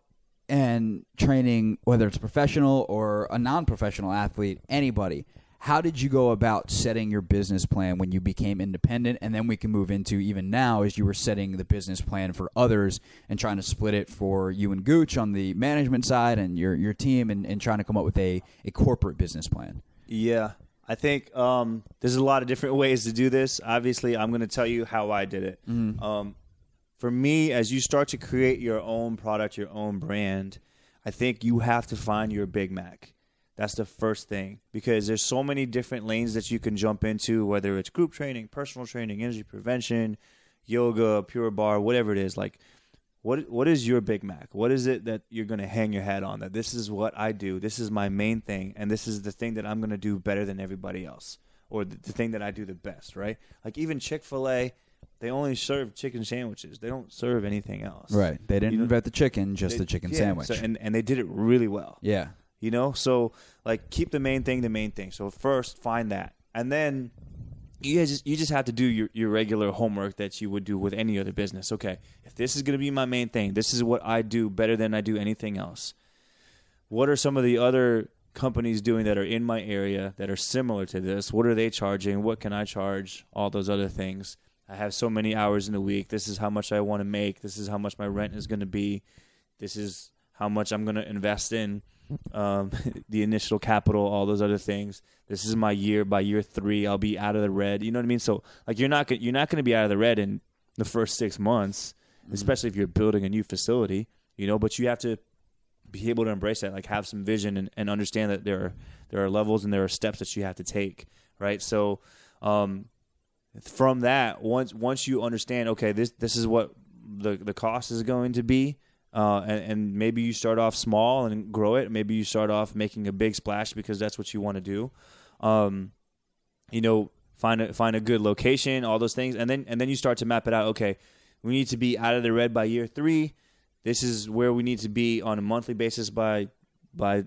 and training, whether it's a professional or a non-professional athlete, anybody. How did you go about setting your business plan when you became independent? And then we can move into even now as you were setting the business plan for others and trying to split it for you and Gooch on the management side and your, your team and, and trying to come up with a, a corporate business plan. Yeah, I think um, there's a lot of different ways to do this. Obviously, I'm going to tell you how I did it. Um, for me, as you start to create your own product, your own brand, I think you have to find your Big Mac. That's the first thing because there's so many different lanes that you can jump into, whether it's group training, personal training, injury prevention, yoga, Pure Barre, whatever it is. Like, what what is your Big Mac? What is it that you're going to hang your hat on? That this is what I do. This is my main thing, and this is the thing that I'm going to do better than everybody else, or the, the thing that I do the best. Right? Like even Chick Fil A, they only serve chicken sandwiches. They don't serve anything else. Right. They didn't You know- invent the chicken, just They- the chicken yeah, sandwich. so- and and they did it really well yeah. You know? So like keep the main thing the main thing. So first find that. And then you just you just have to do your, your regular homework that you would do with any other business. Okay if this is going to be my main thing this is what i do better than i do anything else. What are some of the other companies doing that are in my area that are similar to this? What are they charging? What can i charge? All those other things. I have so many hours in the week. This is how much i want to make. This is how much my rent is going to be. This is how much i'm going to invest in um, the initial capital all those other things. This is my year. By year three i'll be out of the red. You know what i mean? So like you're not you're not going to be out of the red in the first six months especially if you're building a new facility you know but you have to be able to embrace that like have some vision and, and understand that there are there are levels and there are steps that you have to take right? So um, from that once once you understand okay this this is what the the cost is going to be uh, and, and maybe you start off small and grow it maybe you start off making a big splash because that's what you want to do um, you know find a find a good location all those things and then and then you start to map it out okay we need to be out of the red by year three this is where we need to be on a monthly basis by by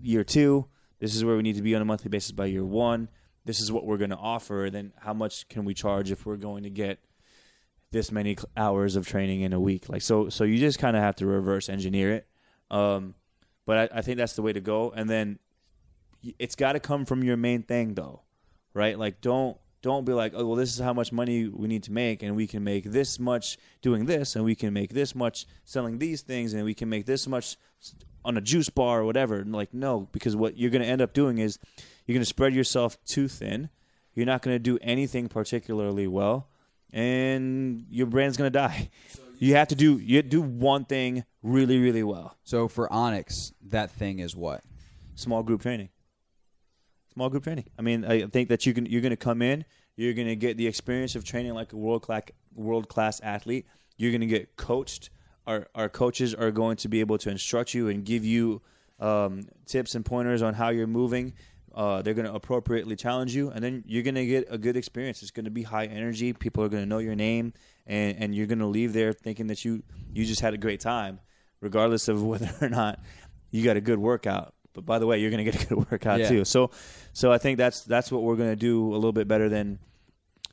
year two. This is where we need to be on a monthly basis by year one. This is what we're going to offer. Then how much can we charge if we're going to get this many hours of training in a week? Like so, so you just kind of have to reverse engineer it. Um, but I, I think that's the way to go. And then it's got to come from your main thing, though, right? Like don't don't be like, oh well, this is how much money we need to make, and we can make this much doing this, and we can make this much selling these things, and we can make this much on a juice bar or whatever. And like, no, because what you're going to end up doing is you're going to spread yourself too thin. You're not going to do anything particularly well, and your brand's to die. You have to do you do one thing really really well. So for Onyx, that thing is what? small group training. Small group training. I mean, I think that you can you're to come in, you're to get the experience of training like a world class world class athlete. You're to get coached. Our our coaches are going to be able to instruct you and give you um, tips and pointers on how you're moving. Uh, they're going to appropriately challenge you, and then you're going to get a good experience. It's going to be high energy. People are going to know your name, and, and you're going to leave there thinking that you you just had a great time, regardless of whether or not you got a good workout. But by the way, you're going to get a good workout Yeah. too. So, so I think that's that's what we're going to do a little bit better than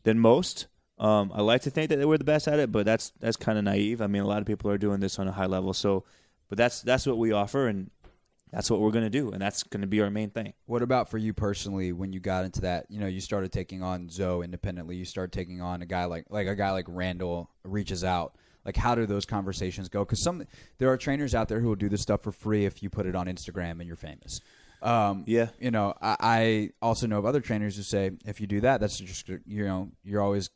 than most. Um, I like to think that we're the best at it, but that's that's kind of naive. I mean, a lot of people are doing this on a high level. So, but that's that's what we offer, and that's what we're going to do, and that's going to be our main thing. What about for you personally when you got into that? You know, you started taking on Zoe independently. You started taking on a guy like like a guy like Randall reaches out. Like, how do those conversations go? Because some there are trainers out there who will do this stuff for free if you put it on Instagram and you're famous. Um, Yeah. You know, I, I also know of other trainers who say if you do that, that's just you know you're always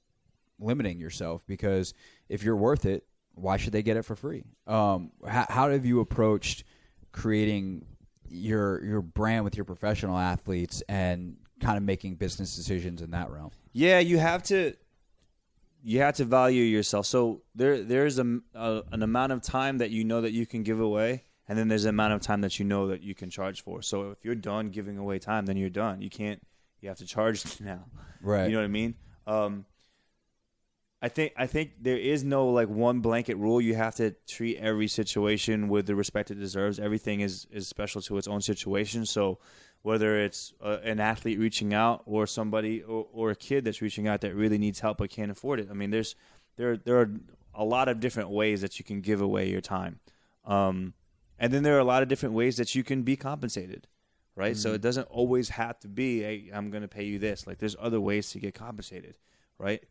limiting yourself because if you're worth it, why should they get it for free? Um, how, how have you approached creating your your brand with your professional athletes and kind of making business decisions in that realm? Yeah, you have to you have to value yourself. So there there's a, a an amount of time that you know that you can give away, and then there's an amount of time that you know that you can charge for. So if you're done giving away time, then you're done. You can't. You have to charge now. Right. You know what I mean? Um, I think I think there is no like one blanket rule. You have to treat every situation with the respect it deserves. Everything is is special to its own situation. So whether it's uh, an athlete reaching out or somebody or, or a kid that's reaching out that really needs help but can't afford it. I mean, there's there there are a lot of different ways that you can give away your time, um, and then there are a lot of different ways that you can be compensated. Right, so it doesn't always have to be, "Hey, I'm going to pay you this." Like, there's other ways to get compensated. Right,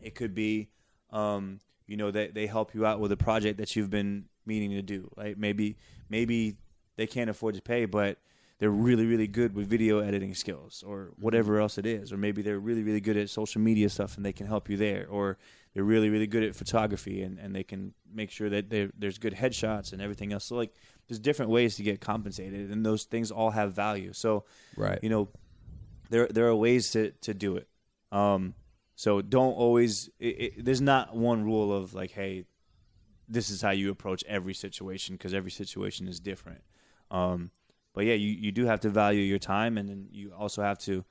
it could be, um, you know, they they help you out with a project that you've been meaning to do. Right, maybe maybe they can't afford to pay, but they're really really good with video editing skills or whatever else it is. Or maybe they're really really good at social media stuff and they can help you there. Or they're really really good at photography and, and they can make sure that there's good headshots and everything else. So like there's different ways to get compensated and those things all have value. So Right. you know there there are ways to to do it. Um so don't always it, it, there's not one rule of like hey this is how you approach every situation because every situation is different um but yeah you you do have to value your time and then you also have to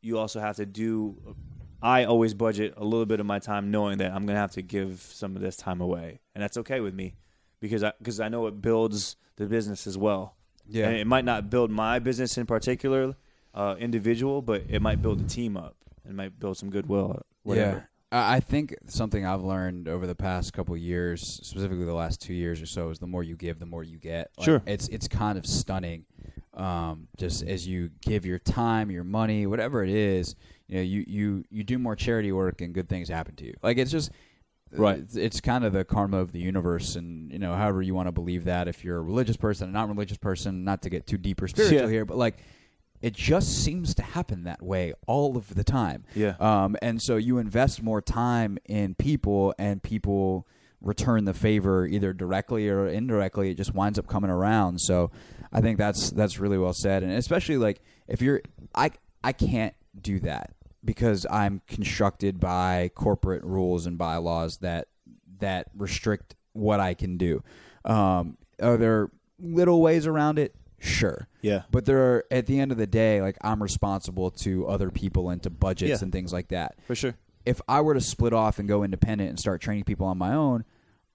you also have to do I always budget a little bit of my time knowing that I'm going to have to give some of this time away and that's okay with me because I because I know it builds the business as well Yeah. and it might not build my business in particular, uh, individual, but it might build the team up. It might build some goodwill. Whatever. Yeah. I I think something I've learned over the past couple of years, specifically the last two years or so, is the more you give, the more you get. Like, Sure. it's it's kind of stunning. Um, just as you give your time, your money, whatever it is, you know, you you you do more charity work and good things happen to you. Like it's just Right. It's, it's kind of the karma of the universe, and you know, however you want to believe that. If you're a religious person, a non-religious person, not to get too deep or spiritual Yeah. here, but like. It just seems to happen that way all of the time. Yeah. Um, and so you invest more time in people, and people return the favor either directly or indirectly. It just winds up coming around. So I think that's that's really well said, and especially like if you're, I I can't do that because I'm constructed by corporate rules and bylaws that that restrict what I can do. Um, are there little ways around it? Sure. Yeah. But there are at the end of the day, like I'm responsible to other people and to budgets Yeah. and things like that. For sure. If I were to split off and go independent and start training people on my own,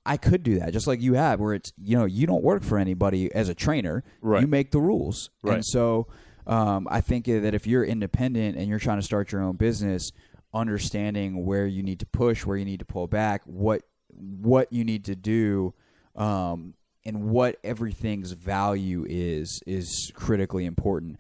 I could do that, just like you have, where it's you know you don't work for anybody as a trainer, Right. you make the rules, Right. and so um, I think that if you're independent and you're trying to start your own business, understanding where you need to push, where you need to pull back, what what you need to do, um, and what everything's value is is critically important.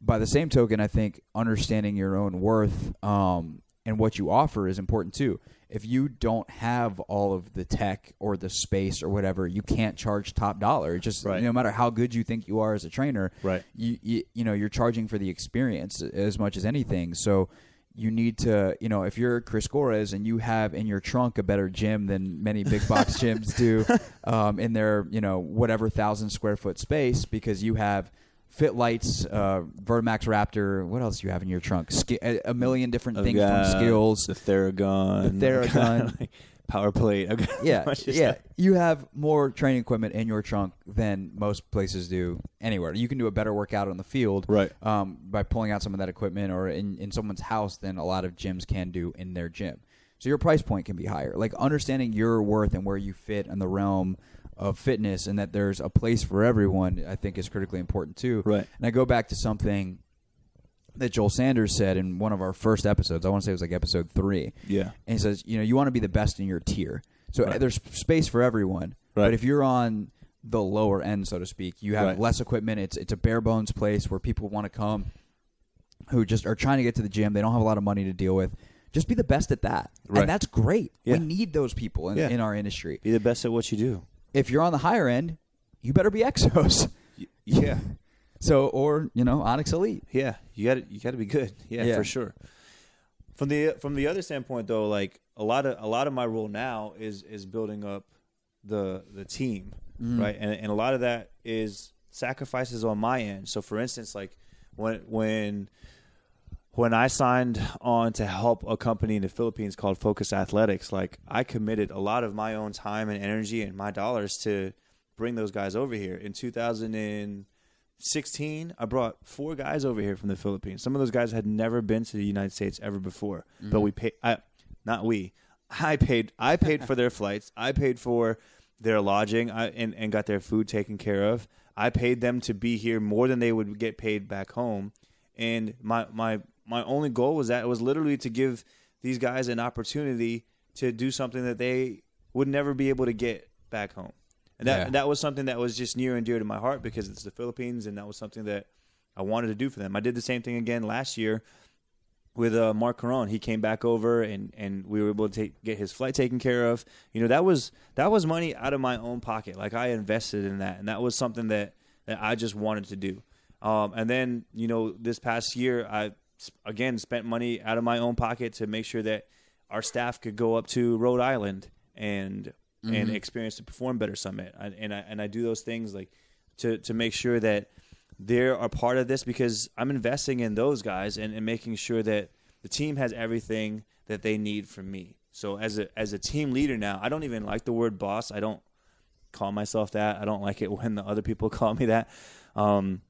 By the same token, I think understanding your own worth um, and what you offer is important too. If you don't have all of the tech or the space or whatever, you can't charge top dollar. It Just Right. no matter how good you think you are as a trainer, Right. you, you you know you're charging for the experience as much as anything. So you need to you know if you're Chris Gores and you have in your trunk a better gym than many big box gyms do um, in their you know whatever thousand square foot space because you have Fit Lights, uh, Vertimax Raptor. What else do you have in your trunk? Ski- a, a million different I've things got from skills. The Theragun. The Theragun. power plate. Yeah, yeah. You have more training equipment in your trunk than most places do anywhere. You can do a better workout on the field, Right. Um, by pulling out some of that equipment, or in, in someone's house than a lot of gyms can do in their gym. So your price point can be higher. Like understanding your worth and where you fit in the realm of fitness, and that there's a place for everyone, I think is critically important too. Right. And I go back to something that Joel Sanders said in one of our first episodes. I want to say it was like episode three. Yeah. And he says, you know, you want to be the best in your tier. So Right. there's space for everyone. Right. But if you're on the lower end, so to speak. You have Right. less equipment. It's it's a bare bones place where people want to come, who just are trying to get to the gym. They don't have a lot of money to deal with. Just be the best at that, Right. and that's great. Yeah. We need those people in, Yeah. in our industry. Be the best at what you do. If you're on the higher end, you better be Exos. Yeah. So or you know Onyx Elite. Yeah, you got to you got to be good. Yeah, Yeah. for sure. From the from the other standpoint though, like a lot of a lot of my role now is is building up the the team, mm. right? And and a lot of that is sacrifices on my end. So for instance, like when when when I signed on to help a company in the Philippines called Focus Athletics, like I committed a lot of my own time and energy and my dollars to bring those guys over here. In 2016, I brought four guys over here from the Philippines. Some of those guys had never been to the United States ever before, but mm-hmm. we paid. I, not we. I paid. I paid for their flights. I paid for their lodging. I, and and got their food taken care of. I paid them to be here more than they would get paid back home and my my my only goal was that it was literally to give these guys an opportunity to do something that they would never be able to get back home and that Yeah. that was something that was just near and dear to my heart because it's the Philippines and that was something that I wanted to do for them I did the same thing again last year with uh, Mark Caron. He came back over and, and we were able to take, get his flight taken care of. You know, that was that was money out of my own pocket. Like I invested in that, and that was something that, that I just wanted to do. Um, and then you know, this past year, I again spent money out of my own pocket to make sure that our staff could go up to Rhode Island and and experience to Perform Better Summit. I, and I and I do those things like to to make sure that they're a part of this because I'm investing in those guys and, and making sure that the team has everything that they need from me. So as a as a team leader now, I don't even like the word boss. I don't call myself that. I don't like it when the other people call me that. Um,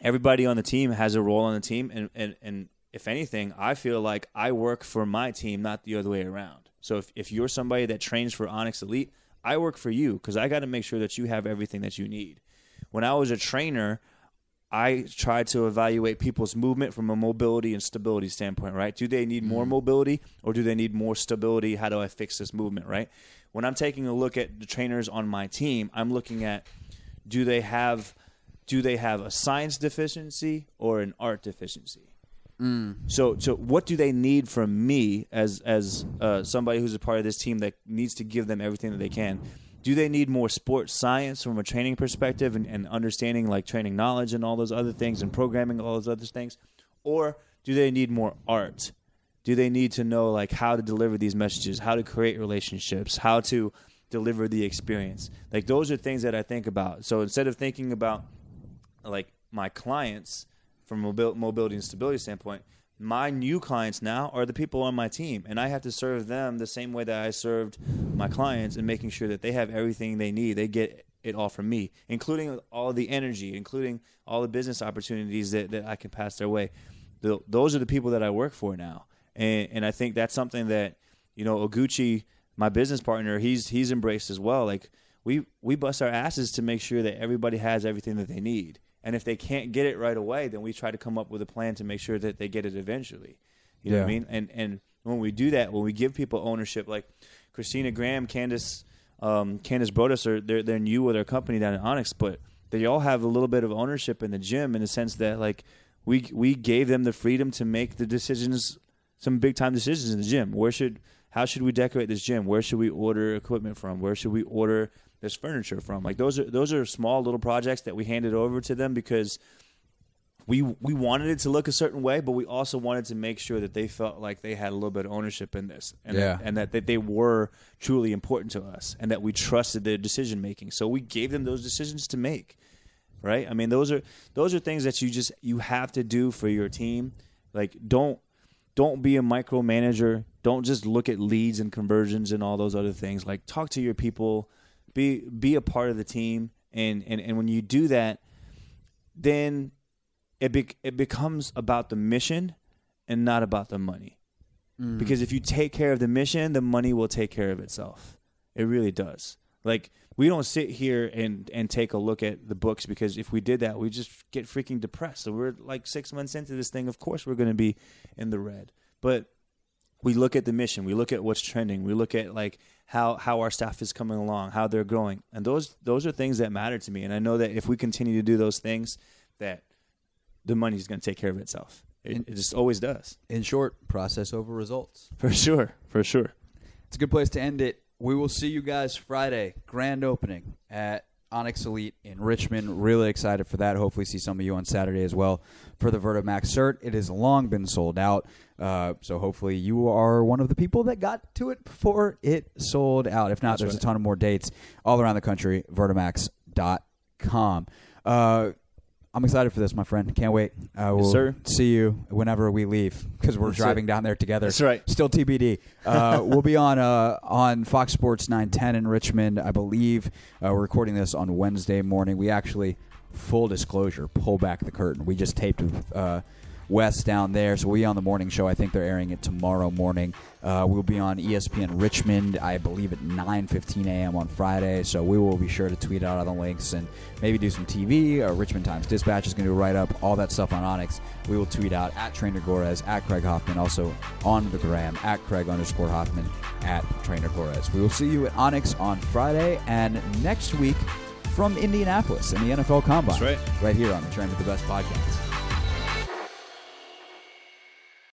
everybody on the team has a role on the team, and, and and if anything, I feel like I work for my team, not the other way around. So if if you're somebody that trains for Onyx Elite, I work for you because I got to make sure that you have everything that you need. When I was a trainer, I tried to evaluate people's movement from a mobility and stability standpoint, right? Do they need more mm. mobility or do they need more stability? How do I fix this movement, right? When I'm taking a look at the trainers on my team, I'm looking at do they have do they have a science deficiency or an art deficiency? So, so what do they need from me as as uh, somebody who's a part of this team that needs to give them everything that they can? Do they need more sports science from a training perspective and, and understanding like training knowledge and all those other things and programming all those other things, or do they need more art? Do they need to know like how to deliver these messages, how to create relationships, how to deliver the experience? Like those are things that I think about. So instead of thinking about like my clients from a mobil- mobility and stability standpoint my new clients now are the people on my team and i have to serve them the same way that i served my clients and making sure that they have everything they need. They get it all from me including all the energy including all the business opportunities that, that i can pass their way. The, those are the people that i work for now and, and i think that's something that you know oguchi my business partner he's he's embraced as well. Like we we bust our asses to make sure that everybody has everything that they need and if they can't get it right away, then we try to come up with a plan to make sure that they get it eventually. You know what I mean? And and when we do that, when we give people ownership, like Christina Graham, Candace, um, Candace Brodas are they're they're new with their company down in Onyx, but they all have a little bit of ownership in the gym in the sense that like we we gave them the freedom to make the decisions, some big time decisions in the gym. Where should how should we decorate this gym? Where should we order equipment from? Where should we order this furniture from? Like those are those are small little projects that we handed over to them because we we wanted it to look a certain way, but we also wanted to make sure that they felt like they had a little bit of ownership in this, and Yeah. that, and that, that they were truly important to us, and that we trusted their decision making. So we gave them those decisions to make, right? I mean, those are those are things that you just you have to do for your team. Like, don't don't be a micromanager. Don't just look at leads and conversions and all those other things. Like, talk to your people, be be a part of the team, and and and when you do that, then it be, it becomes about the mission and not about the money. Mm-hmm. Because if you take care of the mission, the money will take care of itself. It really does. Like we don't sit here and and take a look at the books because if we did that, we just get freaking depressed. So we're like six months into this thing. Of course, we're going to be in the red. But we look at the mission, we look at what's trending, we look at like how how our staff is coming along, how they're growing, and those those are things that matter to me. And I know that if we continue to do those things, that the money is going to take care of itself. It, it just always does. In short, process over results. For sure, for sure. It's a good place to end it. We will see you guys Friday, grand opening at Onyx Elite in Richmond. Really excited for that. Hopefully, see some of you on Saturday as well for the Vertimax cert. It has long been sold out, uh, so hopefully you are one of the people that got to it before it sold out. If not, That's there's right. a ton of more dates all around the country. Vertimax.com. Uh, I'm excited for this, my friend. Can't wait. Uh, we'll sir. see you whenever we leave because we're That's driving it. down there together. That's right. Still TBD. Uh, we'll be on uh, on Fox Sports 910 in Richmond, I believe. Uh, we're recording this on Wednesday morning. We actually, full disclosure, pull back the curtain. We just taped uh, down there, so we'll on the morning show. I think they're airing it tomorrow morning. Uh, we'll be on ESPN Richmond, I believe, at 9:15 a.m. on Friday. So we will be sure to tweet out all the links and maybe do some TV. Uh, Richmond Times Dispatch is going to do a write up, all that stuff on Onyx. We will tweet out at Trainer Gores, at Craig Hoffman, also on the gram at Craig underscore Hoffman, at Trainer Gores. We will see you at Onyx on Friday and next week from Indianapolis in the NFL Combine. That's right. Right here on the Train with the Best podcast.